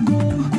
go.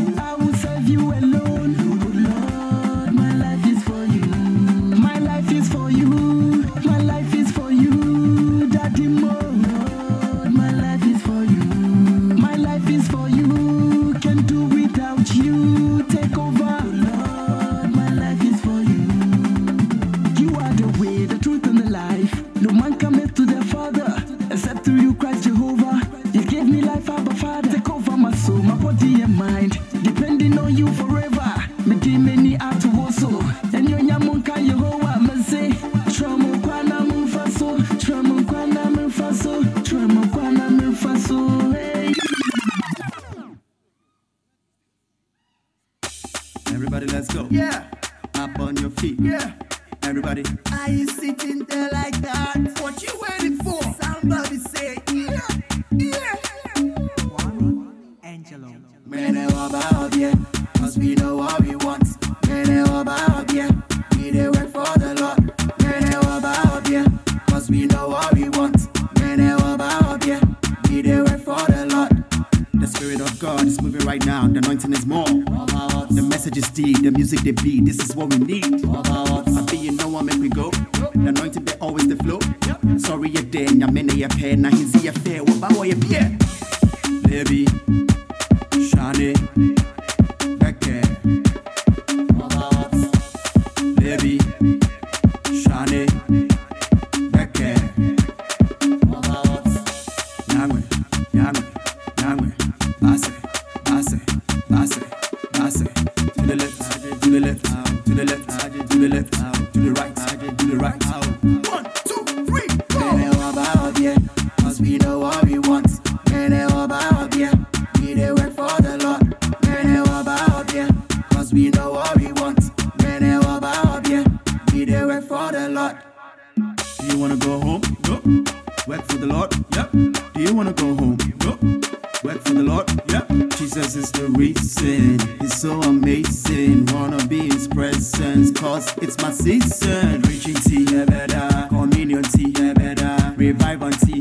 Better. Revival tea,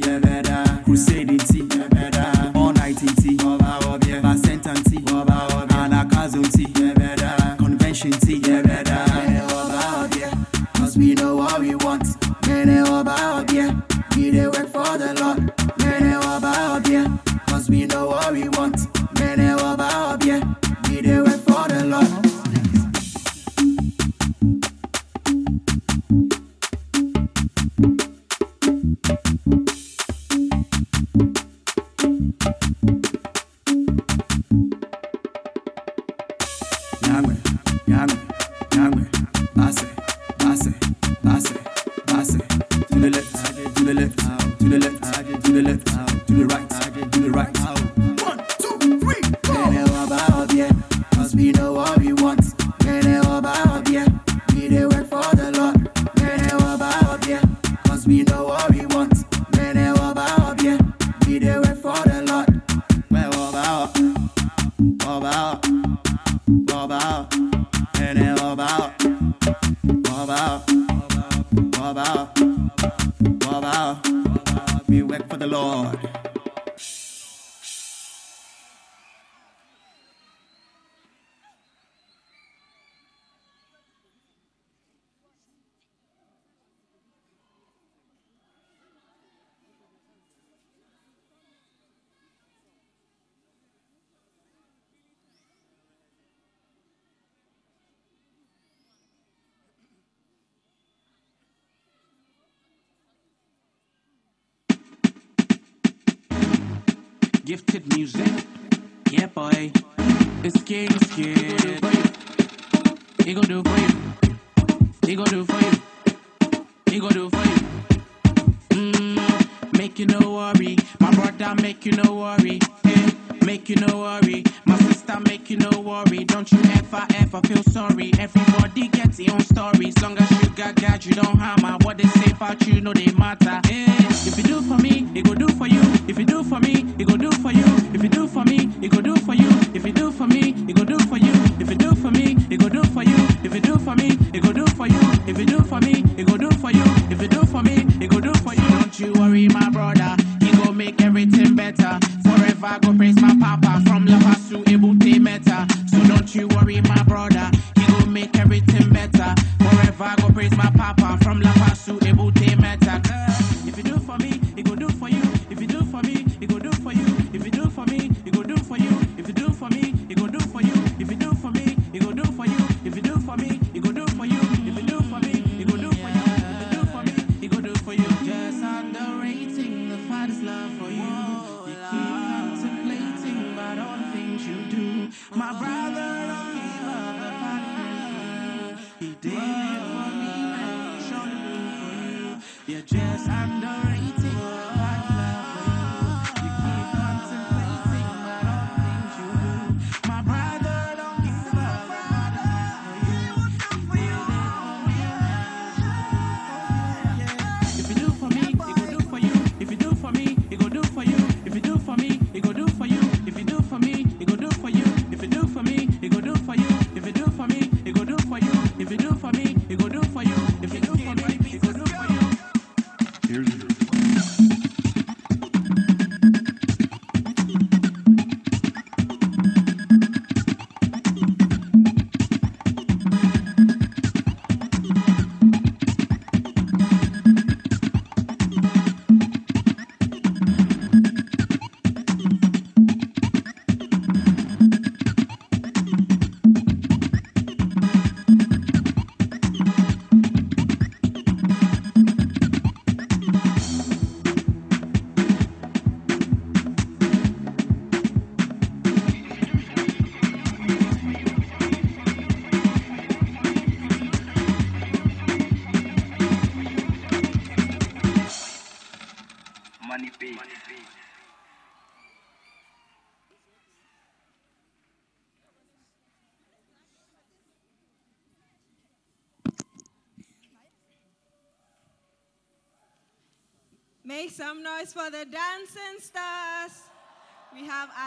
gifted music. Yeah, boy. It's game skin. He gon' do for you. He gon' do for you. He gon' do for you. Mmm, make you no worry. My brother make you no worry make you no worry. My sister, make you no worry. Don't you ever, ever feel sorry. Everybody gets their own story. As long as you got God, you don't harm What they say about you, no, they matter. Hey, if you do for me, it go do for you. If you do for me, it go do for you. If you do for me, it go do for you. If you do for me, it go do for you. If you do for me, it go do for you. If you do for me, it go do for you. If you do for me, it go do for you. If you do for me, Abba from Lava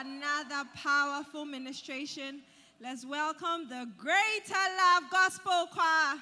another powerful ministration. Let's welcome the Greater Love Gospel Choir.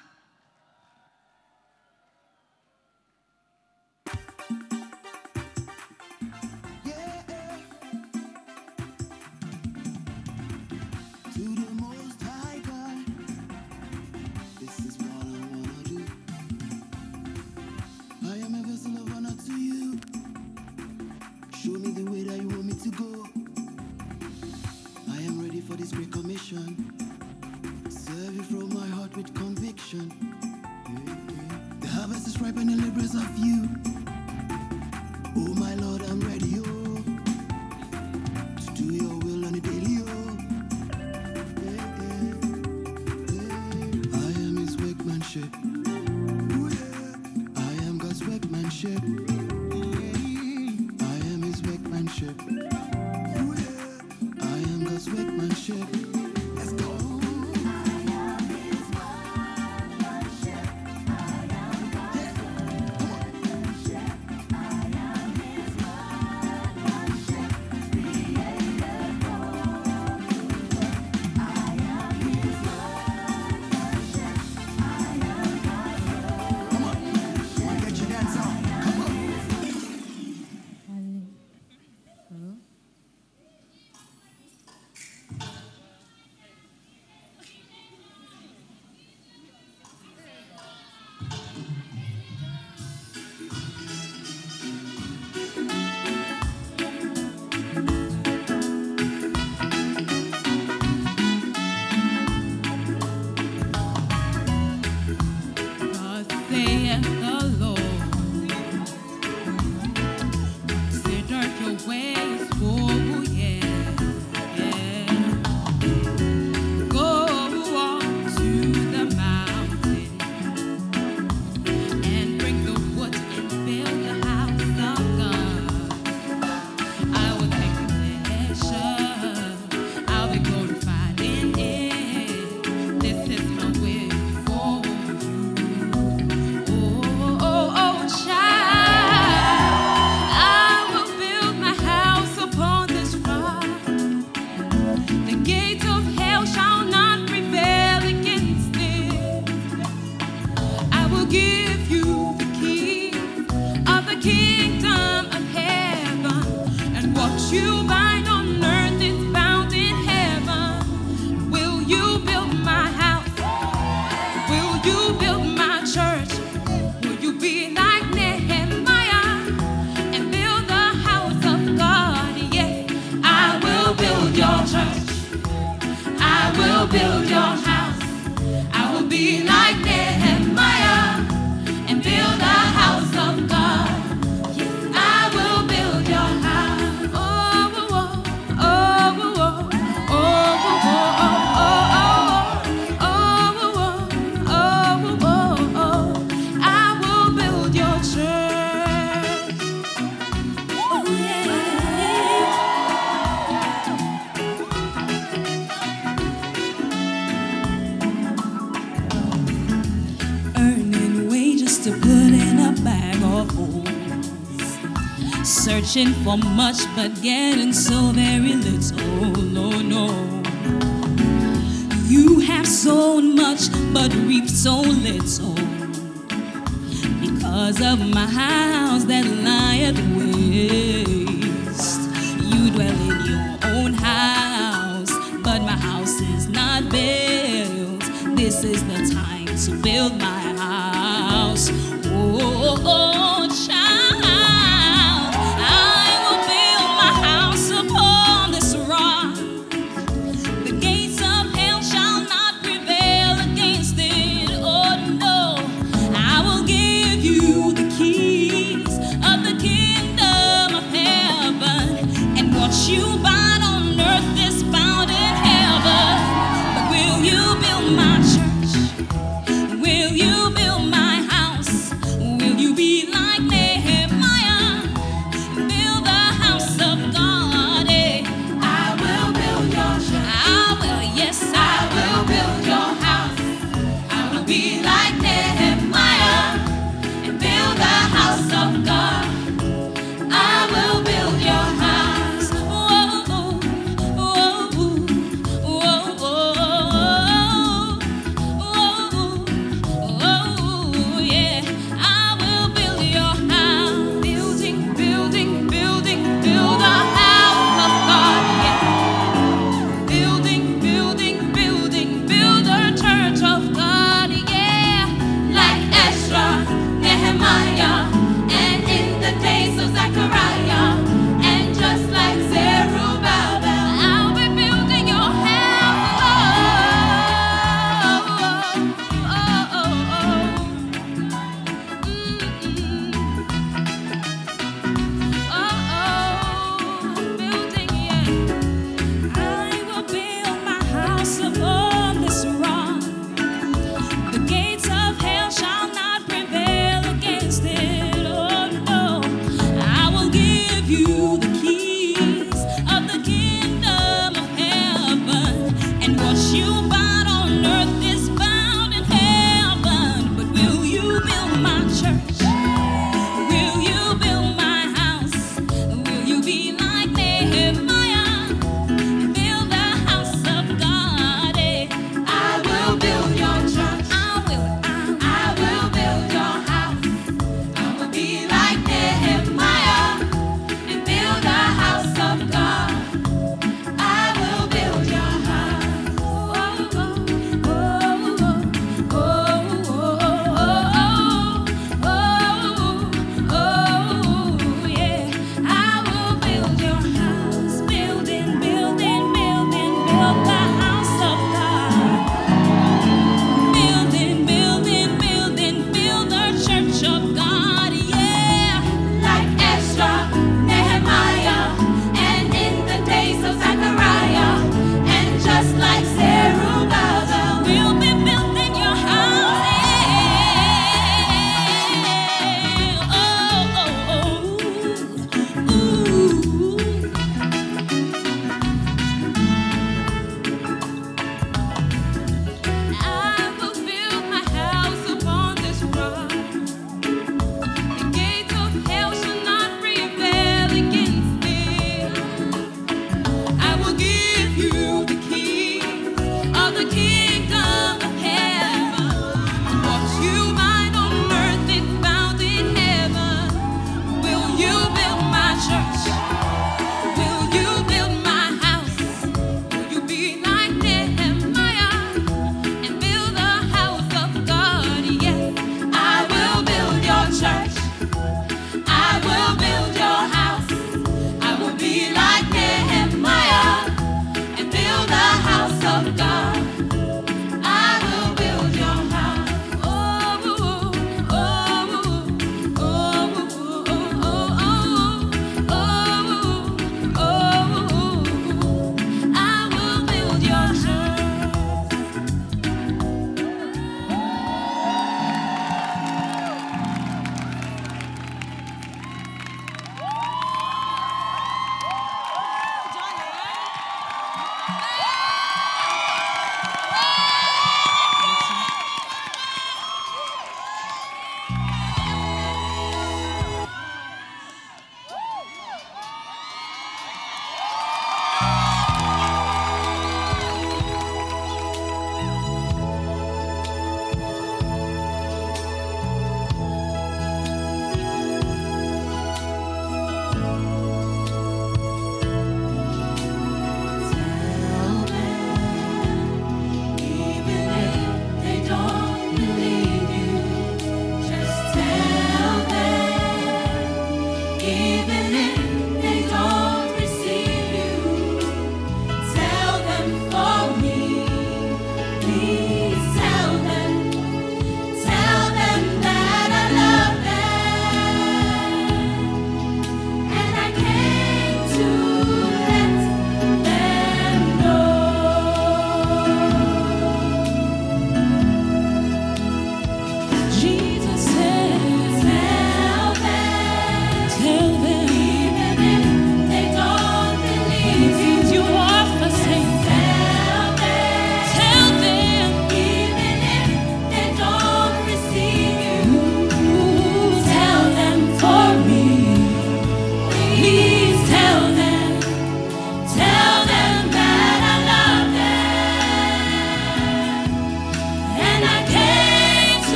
For much, but getting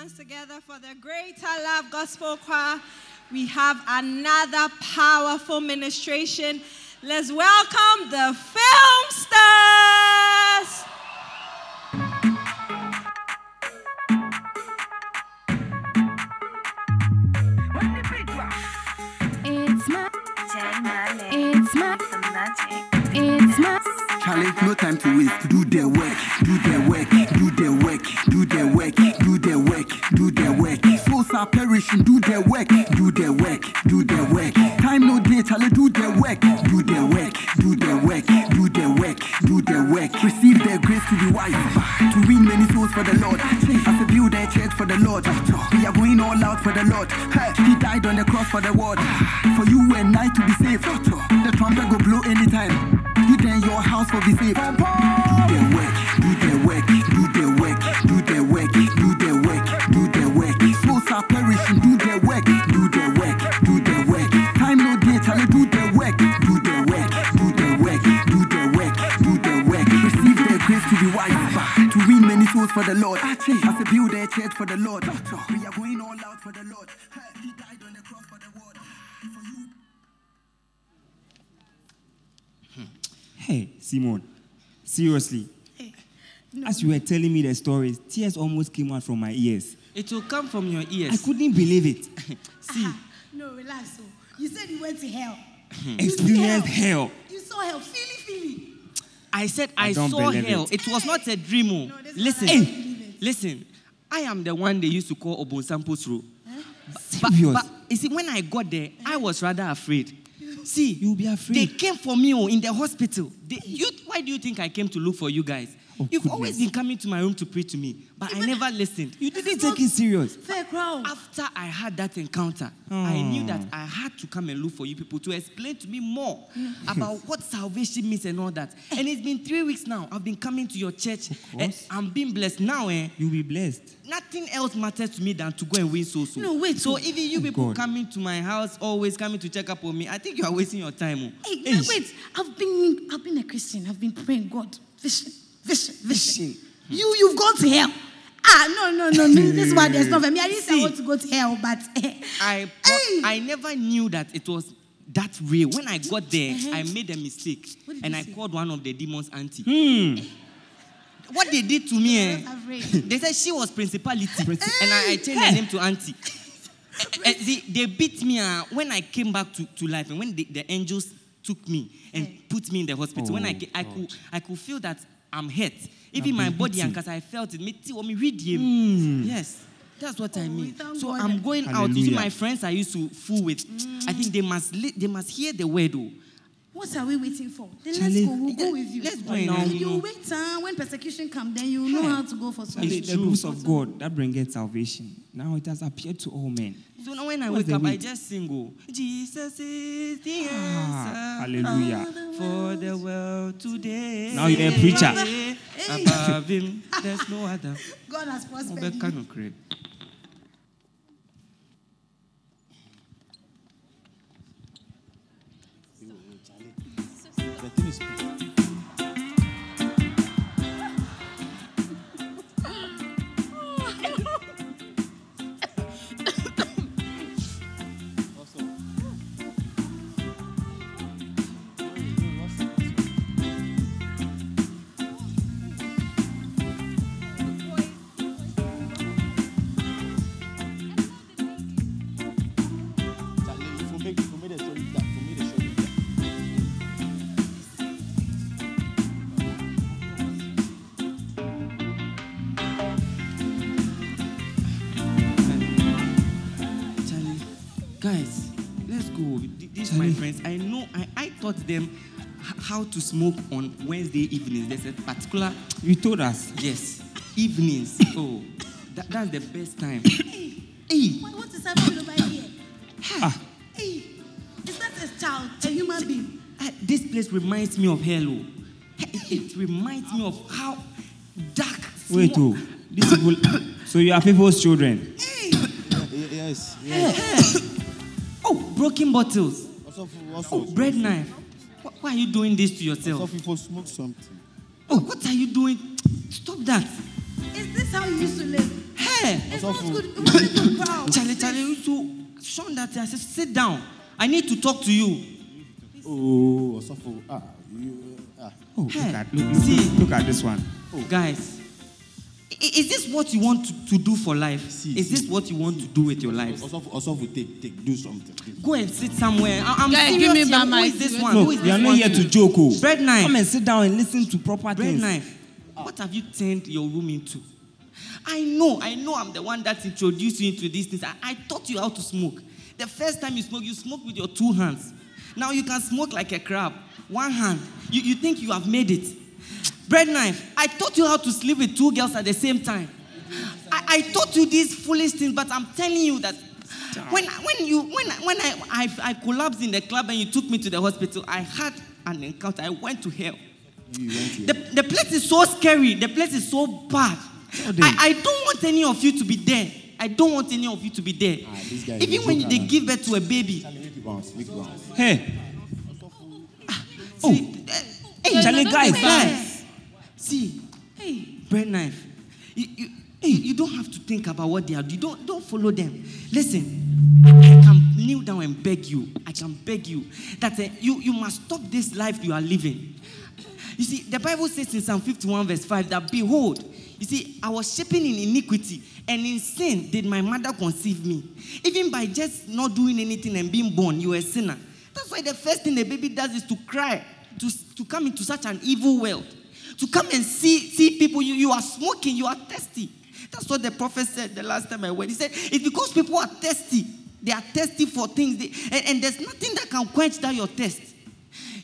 hands together for the Greater Love Gospel Choir. We have another powerful ministration. Let's welcome the film stars. It's my, it's my, it's my. Charlie, no time to waste. Do the work, do the work, are perishing, do their work, do their work, do their work. Time no day, Charlie, do their work, do their work, do their work, do their work, do their work. Receive their grace to be wise, to win many souls for the Lord. As a build a church for the Lord, we are going all out for the Lord. He died on the cross for the world, for you and I to be saved. The trumpet go blow anytime. You then your house will be saved. Win many souls for the Lord. As a build a church for the Lord, we are going all out for the Lord. He died on the cross for the world. For you. Hmm. Hey, Simon, seriously. As you were telling me the stories, tears almost came out from my ears. It will come from your ears. I couldn't believe it. See, No, relax. Oh. You said you went to hell. Experience hell. You saw hell. Feely, feely. I said I I, saw hell. it. It. was not a dream. oh. No, listen, one I don't believe it. listen. I am the one they used to call Obonsampo's row. But, Serious? but you see, when I got there, I was rather afraid. See, You'll be afraid. They came for me oh, in the hospital. They, you, why do you think I came to look for you guys? Oh, You've goodness. always been coming to my room to pray to me, but I never listened. You didn't take it serious. Fair crowd. After I had that encounter, I knew Hmm. that I had to come and look for you people to explain to me more about what salvation means and all that. And it's been three weeks now. I've been coming to your church. And. I'm being blessed now. Eh, You'll be blessed. nothing else matters to me than to go and win souls. oh. No, wait, So oh. even you people God. coming to my house, always coming to check up on me, I think you are wasting your time. oh. Hey, wait. I've been I've been a Christian. I've been praying God. Vision, vision, vision. You you've gone to hell. Ah, no, no, no, no. This one there's not for me. I didn't say I want to go to hell, but eh, I Hey! I never knew that it was that real. When I got there, I made a mistake and I say? called one of the demons auntie. What they did to me, eh, they said she was principality, and I, I changed her name to auntie. Eh, eh, they, they beat me uh, when I came back to, to life, and when the, the angels took me and put me in the hospital. when I, Oh, ca- I could I could feel that I'm hurt. Even my body, and because I felt it, me too, me read him. Yes. That's what I Oh, mean. So God. I'm going out. You see, my friends I used to fool with. I think they must li- they must hear the word. Oh. What are we waiting for? Then Charlie, let's go. We'll go with you. let's go Right and, now. you You know. wait, huh? When persecution come, then you know how to go for salvation. The, It's the true. rules of God that bringeth salvation. Now it has appeared to all men. So now when I What's wake the up, I just sing. Oh, Jesus is the Ah, answer. hallelujah. For the world today. Now you're a preacher. Above him, there's no other. God has prospered Obeka you. no cre. Charlie, taught them how to smoke on Wednesday evenings. There's a particular You told us. yes evenings. Oh, that, that's the best time. hey, What what is happening over here? Ah, Hey, is that a child, a human being? eh, this place reminds me of hello. It, it reminds me of how dark. wait, small- oh. These people. so you are people's children. Hey. Yes, yes. Oh, broken bottles. Also, also, Oh, bread knife. Wh- Why are you doing this to also yourself? people smoke something. Oh, what are you doing? Stop that. Is this how you used to live? Hey, It's Also not good. It wasn't a good crowd. Charlie, Charlie, you to Sean that I said, sit down. I need to talk to you. Oh, also for ah, you ah. Oh, look at look, see. look, look at this one. Guys, i- is this what you want to, to do for life? See, is see. this what you want to do with your life? Also, for, also take take do something. Go and sit somewhere. I, am Guys, serious give me here. back Who this one? No, Who is we are not here to joke. Oh. Bread knife. Come and sit down and listen to proper Bread things. knife. What have you turned your room into? I know, I know I'm the one that introduced you into these things. I, I taught you how to smoke. The first time you smoke, you smoke with your two hands. Now you can smoke like a crab. One hand. You, you think you have made it. Bread knife. I taught you how to sleep with two girls at the same time. I, I taught you these foolish things, but I'm telling you that when, when you when, I- when I, I, I collapsed in the club and you took me to the hospital, I had an encounter. I went to hell. You went to The, the place is so scary. The place is so bad. I, I don't want any of you to be there. I don't want any of you to be there. Ah, this guy is Even when they give birth to a baby. Charlie, make it bounce, make it bounce. Hey, See, eh, hey, Charlie, guys, guys. See, Hey, bread knife. You, you, you, you don't have to think about what they are. You don't don't follow them. Listen, I, can kneel down and beg you. I can beg you that eh, you you must stop this life you are living. You see, the Bible says in Psalm 51 verse 5 that behold, You see, I was shaping in iniquity, and in sin did my mother conceive me. Even by just not doing anything and being born, you are a sinner. That's why the first thing a baby does is to cry, to, to come into such an evil world, to come and see, see people. You, you are smoking, you are thirsty. That's what the prophet said the last time I went. He said, It's because people are thirsty. They are thirsty for things, they, and, and there's nothing that can quench that your thirst.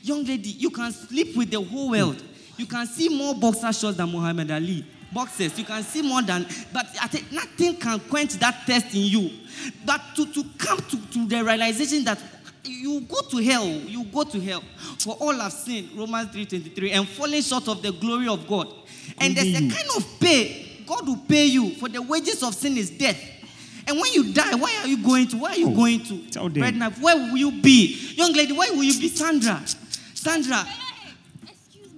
Young lady, you can sleep with the whole world. You can see more boxer shorts than Muhammad Ali. Boxers, you can see more than, but I think nothing can quench that thirst in you. But to, to come to, to the realization that you go to hell, you go to hell. For all have sinned, Romans 3.23, and falling short of the glory of God. And there's a kind of pay, God will pay you for the wages of sin is death. And when you die, where are you going to? Where are you oh, going to? tell them. Right now, where will you be? Young lady, where will you be? Sandra. Sandra. excuse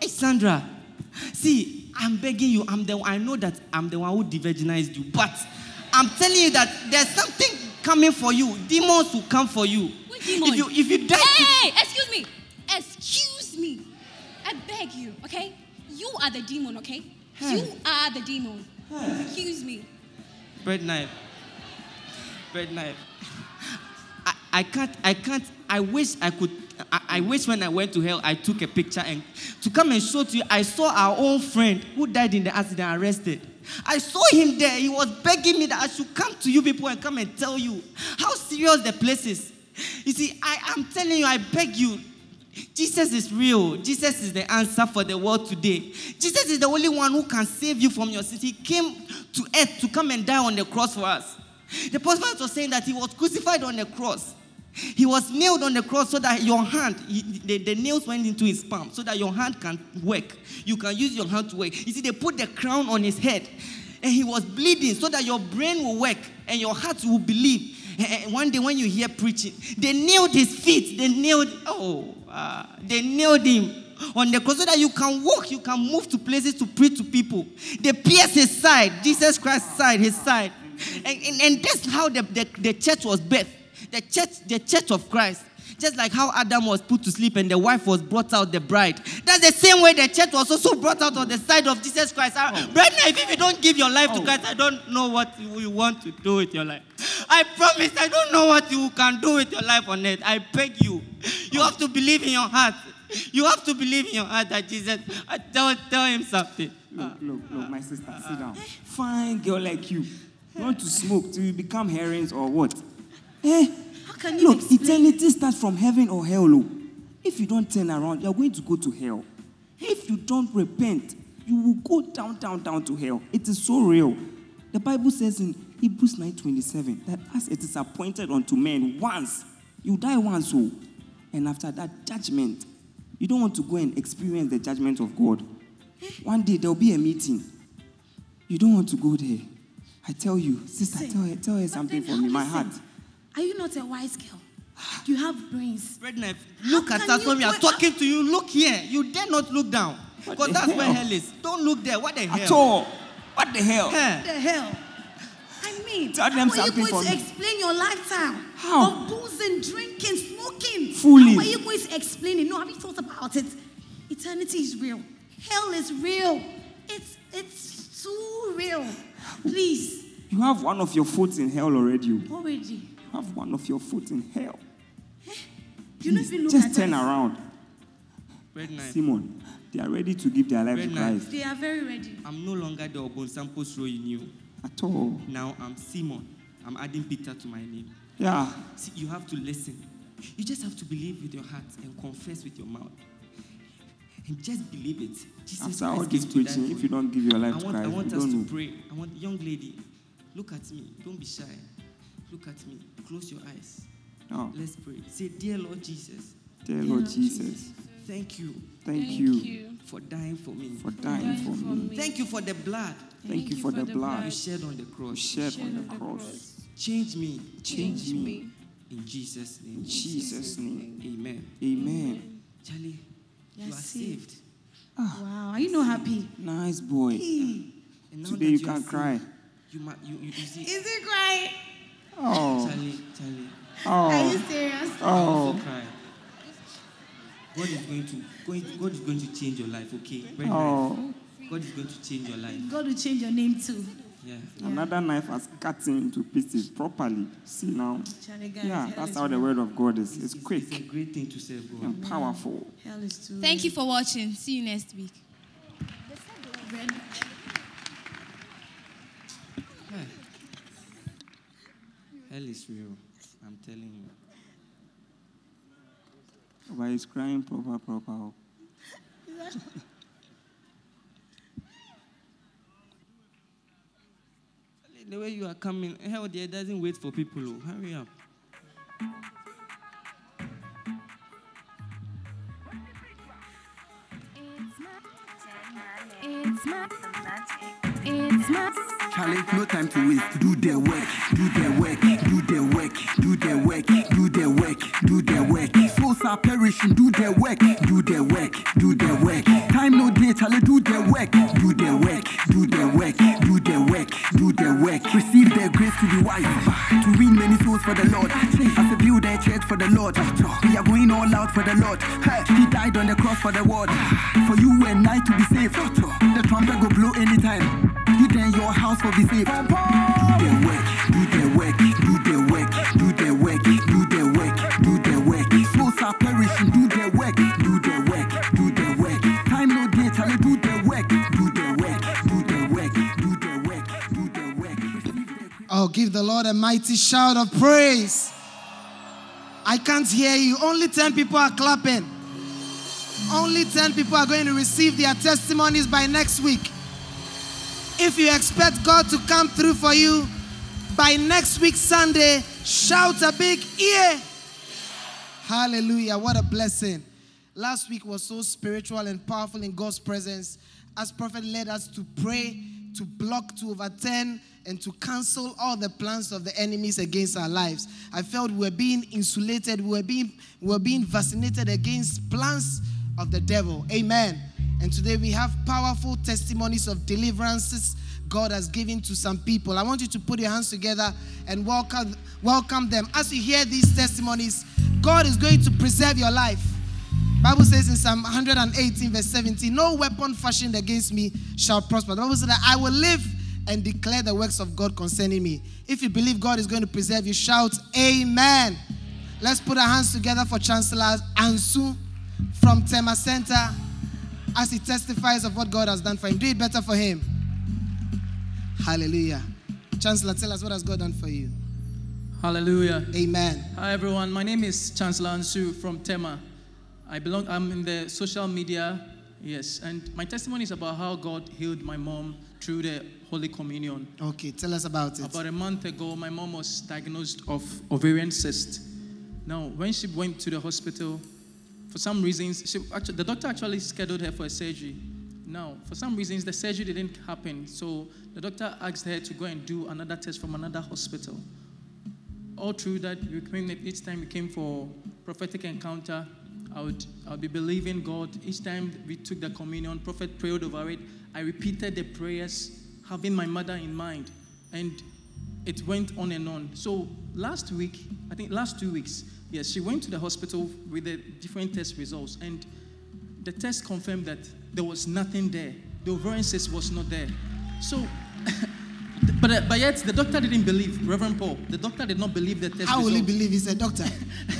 Hey, Sandra. See, I'm begging you. I'm the I know that I'm the one who de-virginized you, but I'm telling you that there's something coming for you. Demons will come for you. demon? If you if you die, Hey, excuse me. Excuse me. I beg you, okay? You are the demon, okay? You are the demon. Excuse me. bread knife. Bread knife. I, I can't, I can't, I wish I could, I, I wish when I went to hell, I took a picture and to come and show to you, I saw our own friend who died in the accident arrested. I saw him there. He was begging me that I should come to you people and come and tell you how serious the place is. You see, I am telling you, I beg you, Jesus is real. Jesus is the answer for the world today. Jesus is the only one who can save you from your sins. He came to earth to come and die on the cross for us. The prophet was saying that he was crucified on the cross. He was nailed on the cross so that your hand, he- the, the nails went into his palm so that your hand can work. You can use your hand to work. You see, they put the crown on his head and he was bleeding so that your brain will work and your heart will believe. And- one day when you hear preaching, they nailed his feet. They nailed, oh, ah, they nailed him on the cross so that you can walk, you can move to places to preach to people. They pierced his side, Jesus Christ's side, his side. And, and, and that's how the, the, the church was birthed. The church, the church of Christ. Just like how Adam was put to sleep and the wife was brought out, the bride. That's the same way the church was also brought out on the side of Jesus Christ. Oh. Brother, if you don't give your life to oh. Christ, I don't know what you want to do with your life. I promise, I don't know what you can do with your life on earth. I beg you. You have to believe in your heart. You have to believe in your heart that Jesus. I tell, tell him something. Look, look, look, my sister, sit down. Fine girl like you. You want to smoke till you become herrings or what? Eh? How can you Look, explain? eternity starts from heaven or hell. oh. If you don't turn around, you're going to go to hell. If you don't repent, you will go down, down, down to hell. It is so real. The Bible says in Hebrews 9:27 that as it is appointed unto men once, you die once, oh, and after that judgment, you don't want to go and experience the judgment of God. One day there'll be a meeting. You don't want to go there. I tell you, sister, tell her, tell her something for me. My heart. Are you not a wise girl? Do You have brains. Brethren, look How at can us you when we are go- talking to you. Look here. You dare not look down. Because the that's where hell? hell is. Don't look there. What the hell? At all. What the hell? Huh. What the hell? I mean, Tell them how are you going to me. explain your lifetime How? of boozing, drinking, smoking? Fully. How are you going to explain it? No, have you thought about it? Eternity is real. Hell is real. It's it's too real. Please, You have one of your foot in hell already. Already. Have one of your foot in hell. You don't even look Just at turn us. around. Red. Simon, they are ready to give their life Red to knife. Christ. They are very ready. I'm no longer the Obon Sampos row you knew. At all. Now I'm Simon. I'm adding Peter to my name. Yeah. See, you have to listen. You just have to believe with your heart and confess with your mouth. And just believe it. Jesus After all this came to die preaching, if you don't give your life I to want, I Christ, want you us don't to know. pray. I want young lady, look at me. Don't be shy. Look at me. Close your eyes. Oh, Let's pray. Say, Dear Lord Jesus, dear Lord Jesus, thank you thank you for dying for me. for dying for me. Thank you for the blood Thank you for the you blood you shed on the you cross. shed on the cross. Change me Change me. in Jesus' name. In Jesus' name. Amen. Amen. Charlie, you are Yes, see. saved. Ah. Wow, are you not happy? Nice boy. And now Today that you are can saved, cry. You, ma- you, you, you see, Is it crying? Oh, Charlie, Charlie, Oh. Are you oh, serious? oh, cry. God is going to, God is going to change your life, okay? Very oh. nice. oh. God is going to change your life. God will change your name too. Yeah. Another knife has cut him into pieces properly. See now. Charlie, guys, Yeah, that's how the word of God is. It's It's a great thing to serve God. and powerful. Hell is too. Thank you for watching. See you next week. Hell is real. I'm telling you. But he's crying proper, proper. The way you are coming, hell there doesn't wait for people. Oh. Hurry up. It's my It's my Charlie, no time to waste. Do the work, do the work, do the work, do the work, do the work, do the work. Souls are perishing, do the work, do the work, do the work. Time no day, Charlie, do the work, do the work, do the work, do the work, do the work. Receive the grace to be wise, to win many souls for the Lord. As a build a church for the Lord, we are going all out for the Lord. He died on the cross for the world, for you and I to be saved. The trumpet go blow anytime. You then your house will be saved. Do the work, do the work, do the work, do the work, do the work, do the work. Souls are perishing, do the work, do the work, do the work. Time no day, Charlie, do the work, do the work, do the work, do the work, do the work. Oh, give the Lord a mighty shout of praise. I can't hear you. Only 10 people are clapping. Only 10 people are going to receive their testimonies by next week. If you expect God to come through for you by next week, Sunday, shout a big yeah. Hallelujah. What a blessing. Last week was so spiritual and powerful in God's presence as prophet led us to pray, to block, to overturn, and to cancel all the plans of the enemies against our lives. I felt we were being insulated, we were being, we were being vaccinated against plans of the devil. Amen. And today we have powerful testimonies of deliverances God has given to some people. I want you to put your hands together and welcome, welcome them. As you hear these testimonies, God is going to preserve your life. Bible says in Psalm 118, verse 17, no weapon fashioned against me shall prosper. The Bible says that I will live and declare the works of God concerning me. If you believe God is going to preserve you, shout Amen. Let's put our hands together for Chancellor Ansu from Tema Center as he testifies of what God has done for him. Do it better for him. Hallelujah. Chancellor, tell us what has God done for you. Hallelujah. Amen. Hi everyone. My name is Chancellor Ansu from Tema. I belong I'm in the social media. Yes, and my testimony is about how God healed my mom through the Holy Communion. Okay, tell us about it. About a month ago, my mom was diagnosed of ovarian cyst. Now, when she went to the hospital, for some reasons, she actually, the doctor actually scheduled her for a surgery. Now, for some reasons, the surgery didn't happen, so the doctor asked her to go and do another test from another hospital. All through that, we came, each time we came for prophetic encounter, I would, I would be believing God. Each time we took the communion, prophet prayed over it. I repeated the prayers, having my mother in mind, and it went on and on. So last week, I think last two weeks, yes, she went to the hospital with the different test results, and the test confirmed that there was nothing there. The ovarian cyst was not there. So, but, but yet the doctor didn't believe, Reverend Paul. The doctor did not believe the test. How will he believe? He's a doctor.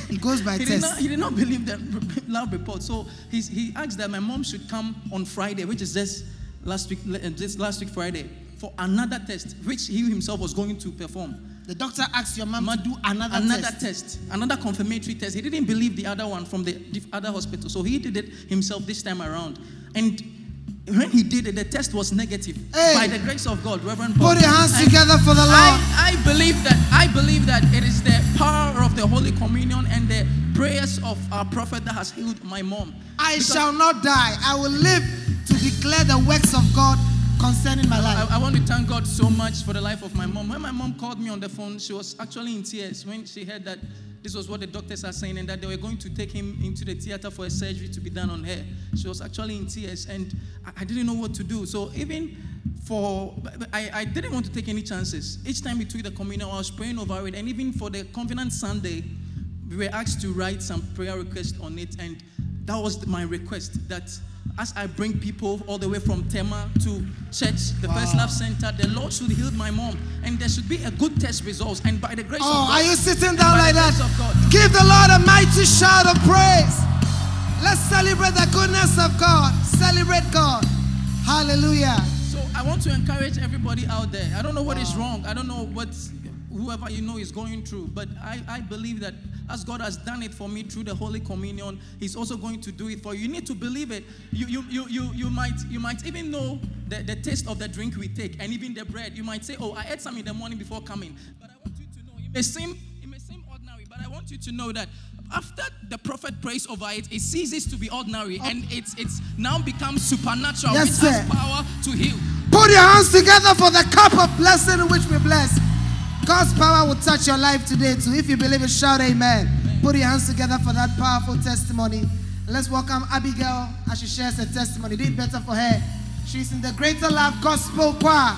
he goes by he, did test. not, he did not believe the lab report. So he's, he asked that my mom should come on Friday, which is just last week, uh, this last week Friday, for another test, which he himself was going to perform. The doctor asked your mom to do another, another test. test, another confirmatory test. He didn't believe the other one from the other hospital, so he did it himself this time around. And when he did it, the test was negative. Hey. By the grace of God, Reverend Paul. Put your hands And together for the Lord. I, I believe that. I believe that it is the power of the Holy Communion and the prayers of our prophet that has healed my mom. I Because- shall not die. I will live to declare the works of God concerning my life. I, I want to thank God so much for the life of my mom. When my mom called me on the phone, she was actually in tears when she heard that this was what the doctors are saying and that they were going to take him into the theater for a surgery to be done on her. She was actually in tears and I, I didn't know what to do. So even for, I, I didn't want to take any chances. Each time we took the communion, I was praying over it. And even for the Covenant Sunday, we were asked to write some prayer requests on it. And that was my request that as I bring people all the way from Tema to church, the First Love Center, the Lord should heal my mom, and there should be a good test results. And by the grace Oh, of God, are you sitting down like that? grace of God, Give the Lord a mighty shout of praise. Let's celebrate the goodness of God. Celebrate God. Hallelujah. So I want to encourage everybody out there. I don't know what is wrong. I don't know what whoever you know is going through, but I, I believe that as God has done it for me through the Holy Communion, He's also going to do it for you. You need to believe it. You you you you, you might you might even know the, the taste of the drink we take and even the bread. You might say, Oh, I ate some in the morning before coming. But I want you to know it may seem it may seem ordinary, but I want you to know that after the prophet prays over it, it ceases to be ordinary and it's it's now becomes supernatural, Yes, which has sir. power to heal. Put your hands together for the cup of blessing in which we bless. God's power will touch your life today too. If you believe it, shout amen. Put your hands together for that powerful testimony. Let's welcome Abigail as she shares her testimony. Did better for her. She's in the Greater Love Gospel Choir.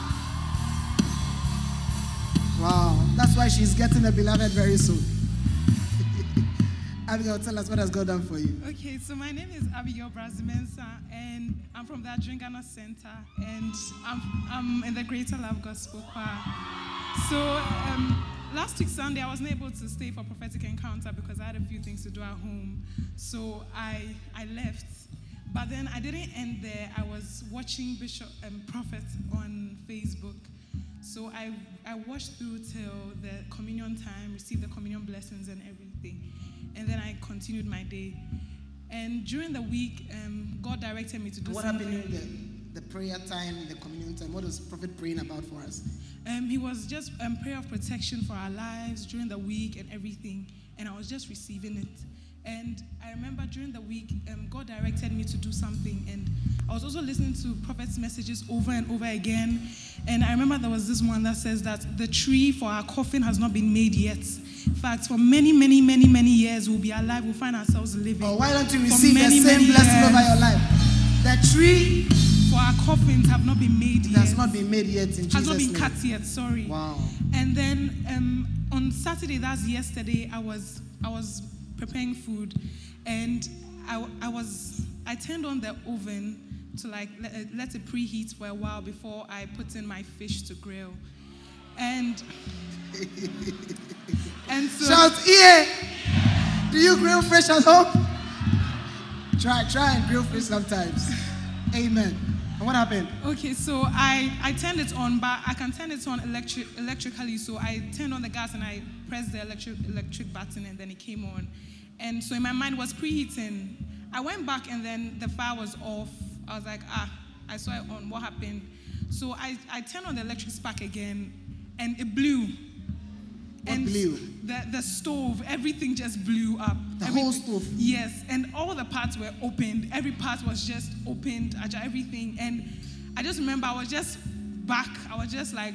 Wow, that's why she's getting a beloved very soon. Abigail, tell us what has God done for you. Okay, so my name is Abigail Brazimensa, and I'm from the Adringana Center, and I'm, I'm in the Greater Love Gospel Choir. So um, last week Sunday, I wasn't able to stay for prophetic encounter because I had a few things to do at home. So I I left, but then I didn't end there. I was watching Bishop um, Prophet on Facebook. So I, I watched through till the communion time, received the communion blessings and everything. And then I continued my day. And during the week, um, God directed me to do What something. happened in the, prayer time, the communion time? What was Prophet praying about for us? Um, he was just um, prayer of protection for our lives during the week and everything. And I was just receiving it. And I remember during the week, um, God directed me to do something. And I was also listening to Prophet's messages over and over again. And I remember there was this one that says that the tree for our coffin has not been made yet. In fact, for many, many, many, many years, we'll be alive. We'll find ourselves living. Oh, why don't you receive many, the same blessing years. over your life? The tree For our coffins have not been made yet. has not been made yet in has not been name. cut yet. Sorry. Wow. And then um, on Saturday, that's yesterday, I was I was preparing food, and I, I was I turned on the oven to like let, uh, let it preheat for a while before I put in my fish to grill, and and so Shout! Do you grill fish at home? Try, try and grill fish sometimes. Amen. And what happened? Okay, so I, I turned it on, but I can turn it on electric, electrically. So I turned on the gas and I pressed the electric, electric button and then it came on. And so in my mind was preheating. I went back and then the fire was off. I was like, ah, I saw it on. What happened? So I, I turned on the electric spark again and it blew. And blew? The, the stove, everything just blew up. The Every- whole stove? Yes, and all the parts were opened. Every part was just opened, everything. And I just remember I was just back. I was just like,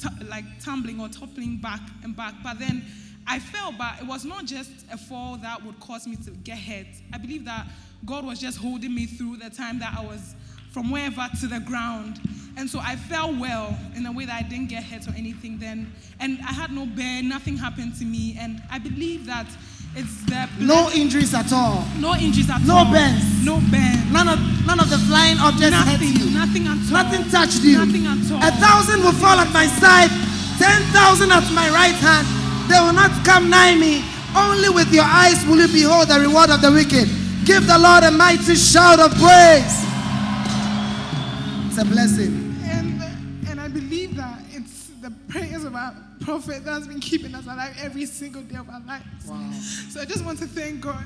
tu- like tumbling or toppling back and back. But then I fell, but it was not just a fall that would cause me to get hurt. I believe that God was just holding me through the time that I was from wherever to the ground. And so I fell well in a way that I didn't get hurt or anything then. And I had no burn, nothing happened to me. And I believe that it's the No injuries at all. no injuries at No all. No burns. No burns. None of none of the flying objects Nothing. you. Nothing at all. Nothing touched you. Nothing at all. A thousand will fall at my side, ten thousand at my right hand. They will not come nigh me. Only with your eyes will you behold the reward of the wicked. Give the Lord a mighty shout of praise. It's a blessing. And and I believe that it's the prayers of our prophet that's been keeping us alive every single day of our lives. Wow. So I just want to thank God.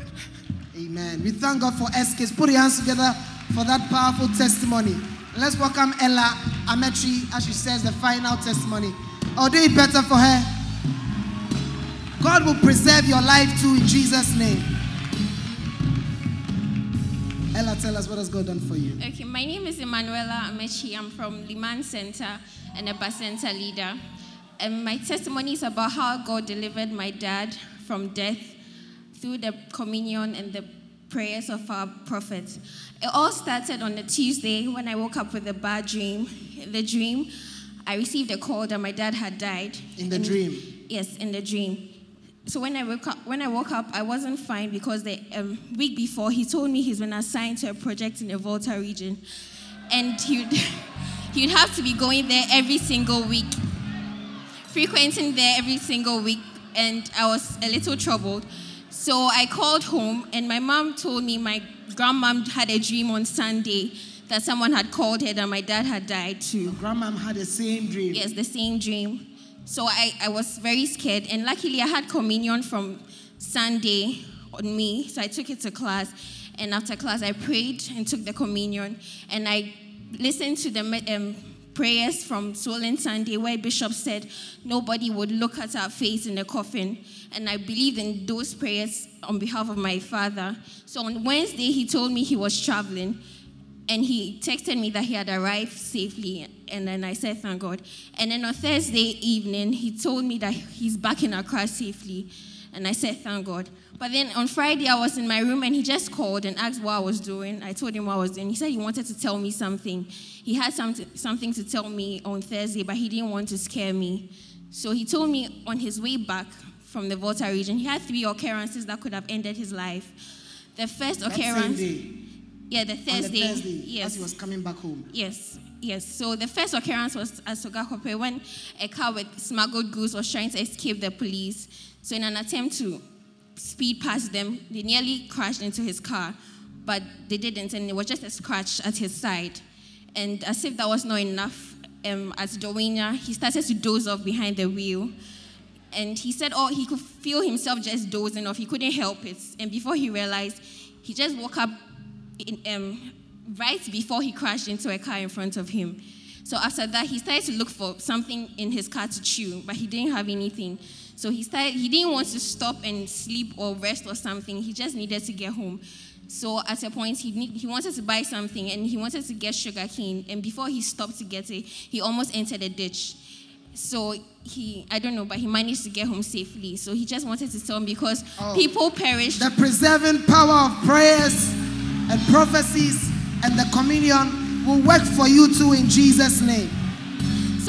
Amen. We thank God for SKs. Put your hands together for that powerful testimony. Let's welcome Ella Ametri as she says the final testimony. I'll do it better for her. God will preserve your life too in Jesus' name. Ella, tell us what has God done for you. Okay, my name is Emanuela Amechi. I'm from Liman Center and a Bacenta leader. And my testimony is about how God delivered my dad from death through the communion and the prayers of our prophets. It all started on a Tuesday when I woke up with a bad dream. In the dream, I received a call that my dad had died. In the And- dream? Yes, in the dream. So when I woke up, when I woke up, I wasn't fine because the um, week before he told me he's been assigned to a project in the Volta region, and he'd he'd have to be going there every single week, frequenting there every single week, and I was a little troubled. So I called home, and my mom told me my grandmom had a dream on Sunday that someone had called her that my dad had died too. Grandmom had the same dream. Yes, the same dream. So I, I was very scared. And luckily, I had communion from Sunday on me. So I took it to class. And after class, I prayed and took the communion. And I listened to the um, prayers from Swollen Sunday where Bishop said nobody would look at our face in the coffin. And I believed in those prayers on behalf of my father. So on Wednesday, he told me he was traveling and he texted me that he had arrived safely and then i said thank god. And then on thursday evening he told me that he's back in accra safely. And i said thank god. But then on friday i was in my room and he just called and asked what i was doing. I told him what i was doing. He said he wanted to tell me something. He had something, something to tell me on thursday but he didn't want to scare me. So he told me on his way back from the volta region he had three occurrences that could have ended his life. The first occurrence yeah, the Thursday. the Thursday, yes. as he was coming back home. Yes, yes. So the first occurrence was at Sogakope when a car with smuggled goods was trying to escape the police. So in an attempt to speed past them, they nearly crashed into his car, but they didn't, and it was just a scratch at his side. And as if that was not enough, um, at Dawhenya, he started to doze off behind the wheel. And he said, oh, he could feel himself just dozing off. He couldn't help it. And before he realized, he just woke up in, um, right before he crashed into a car in front of him. So after that, he started to look for something in his car to chew, but he didn't have anything. So he started. He didn't want to stop and sleep or rest or something. He just needed to get home. So at a point, he need, he wanted to buy something and he wanted to get sugar cane. And before he stopped to get it, he almost entered a ditch. So he, I don't know, but he managed to get home safely. So he just wanted to tell me because people perish. The preserving power of prayers and prophecies and the communion will work for you too in Jesus' name.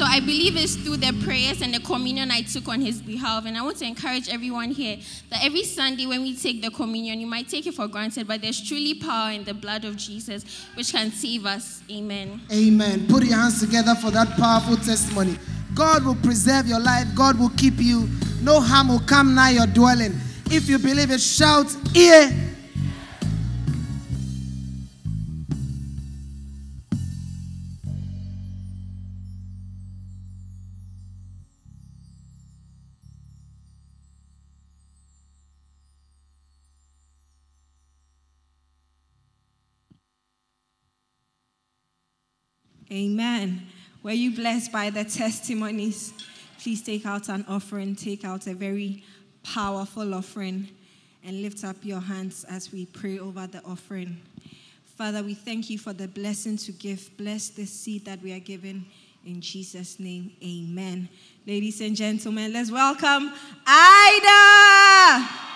So I believe it's through the prayers and the communion I took on his behalf. And I want to encourage everyone here that every Sunday when we take the communion, you might take it for granted, but there's truly power in the blood of Jesus which can save us. Amen. Amen. Put your hands together for that powerful testimony. God will preserve your life, God will keep you. No harm will come nigh your dwelling. If you believe it, shout, Ear. Amen. Were you blessed by the testimonies? Please take out an offering, take out a very powerful offering, and lift up your hands as we pray over the offering. Father, we thank you for the blessing to give. Bless this seed that we are given. in Jesus' name. Amen. Ladies and gentlemen, let's welcome Ida.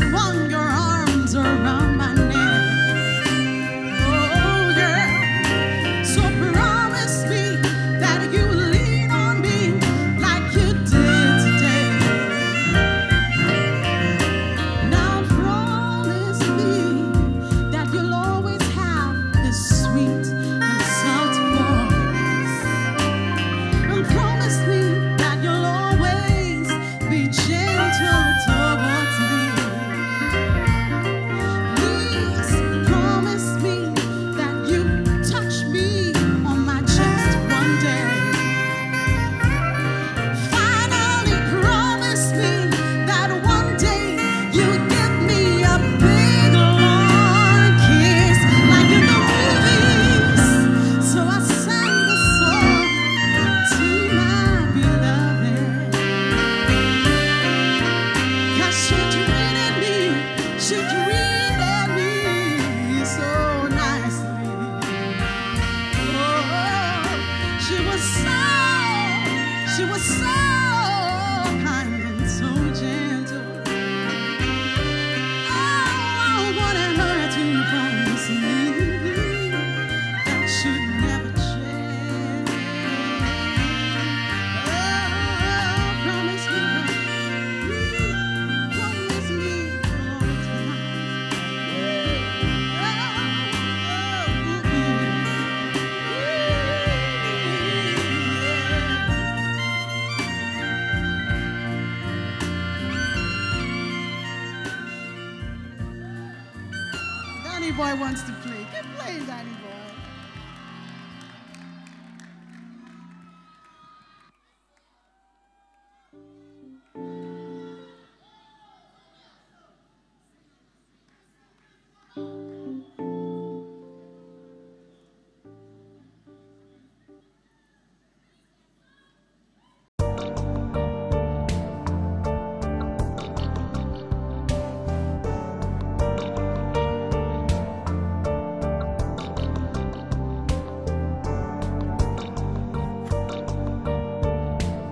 one.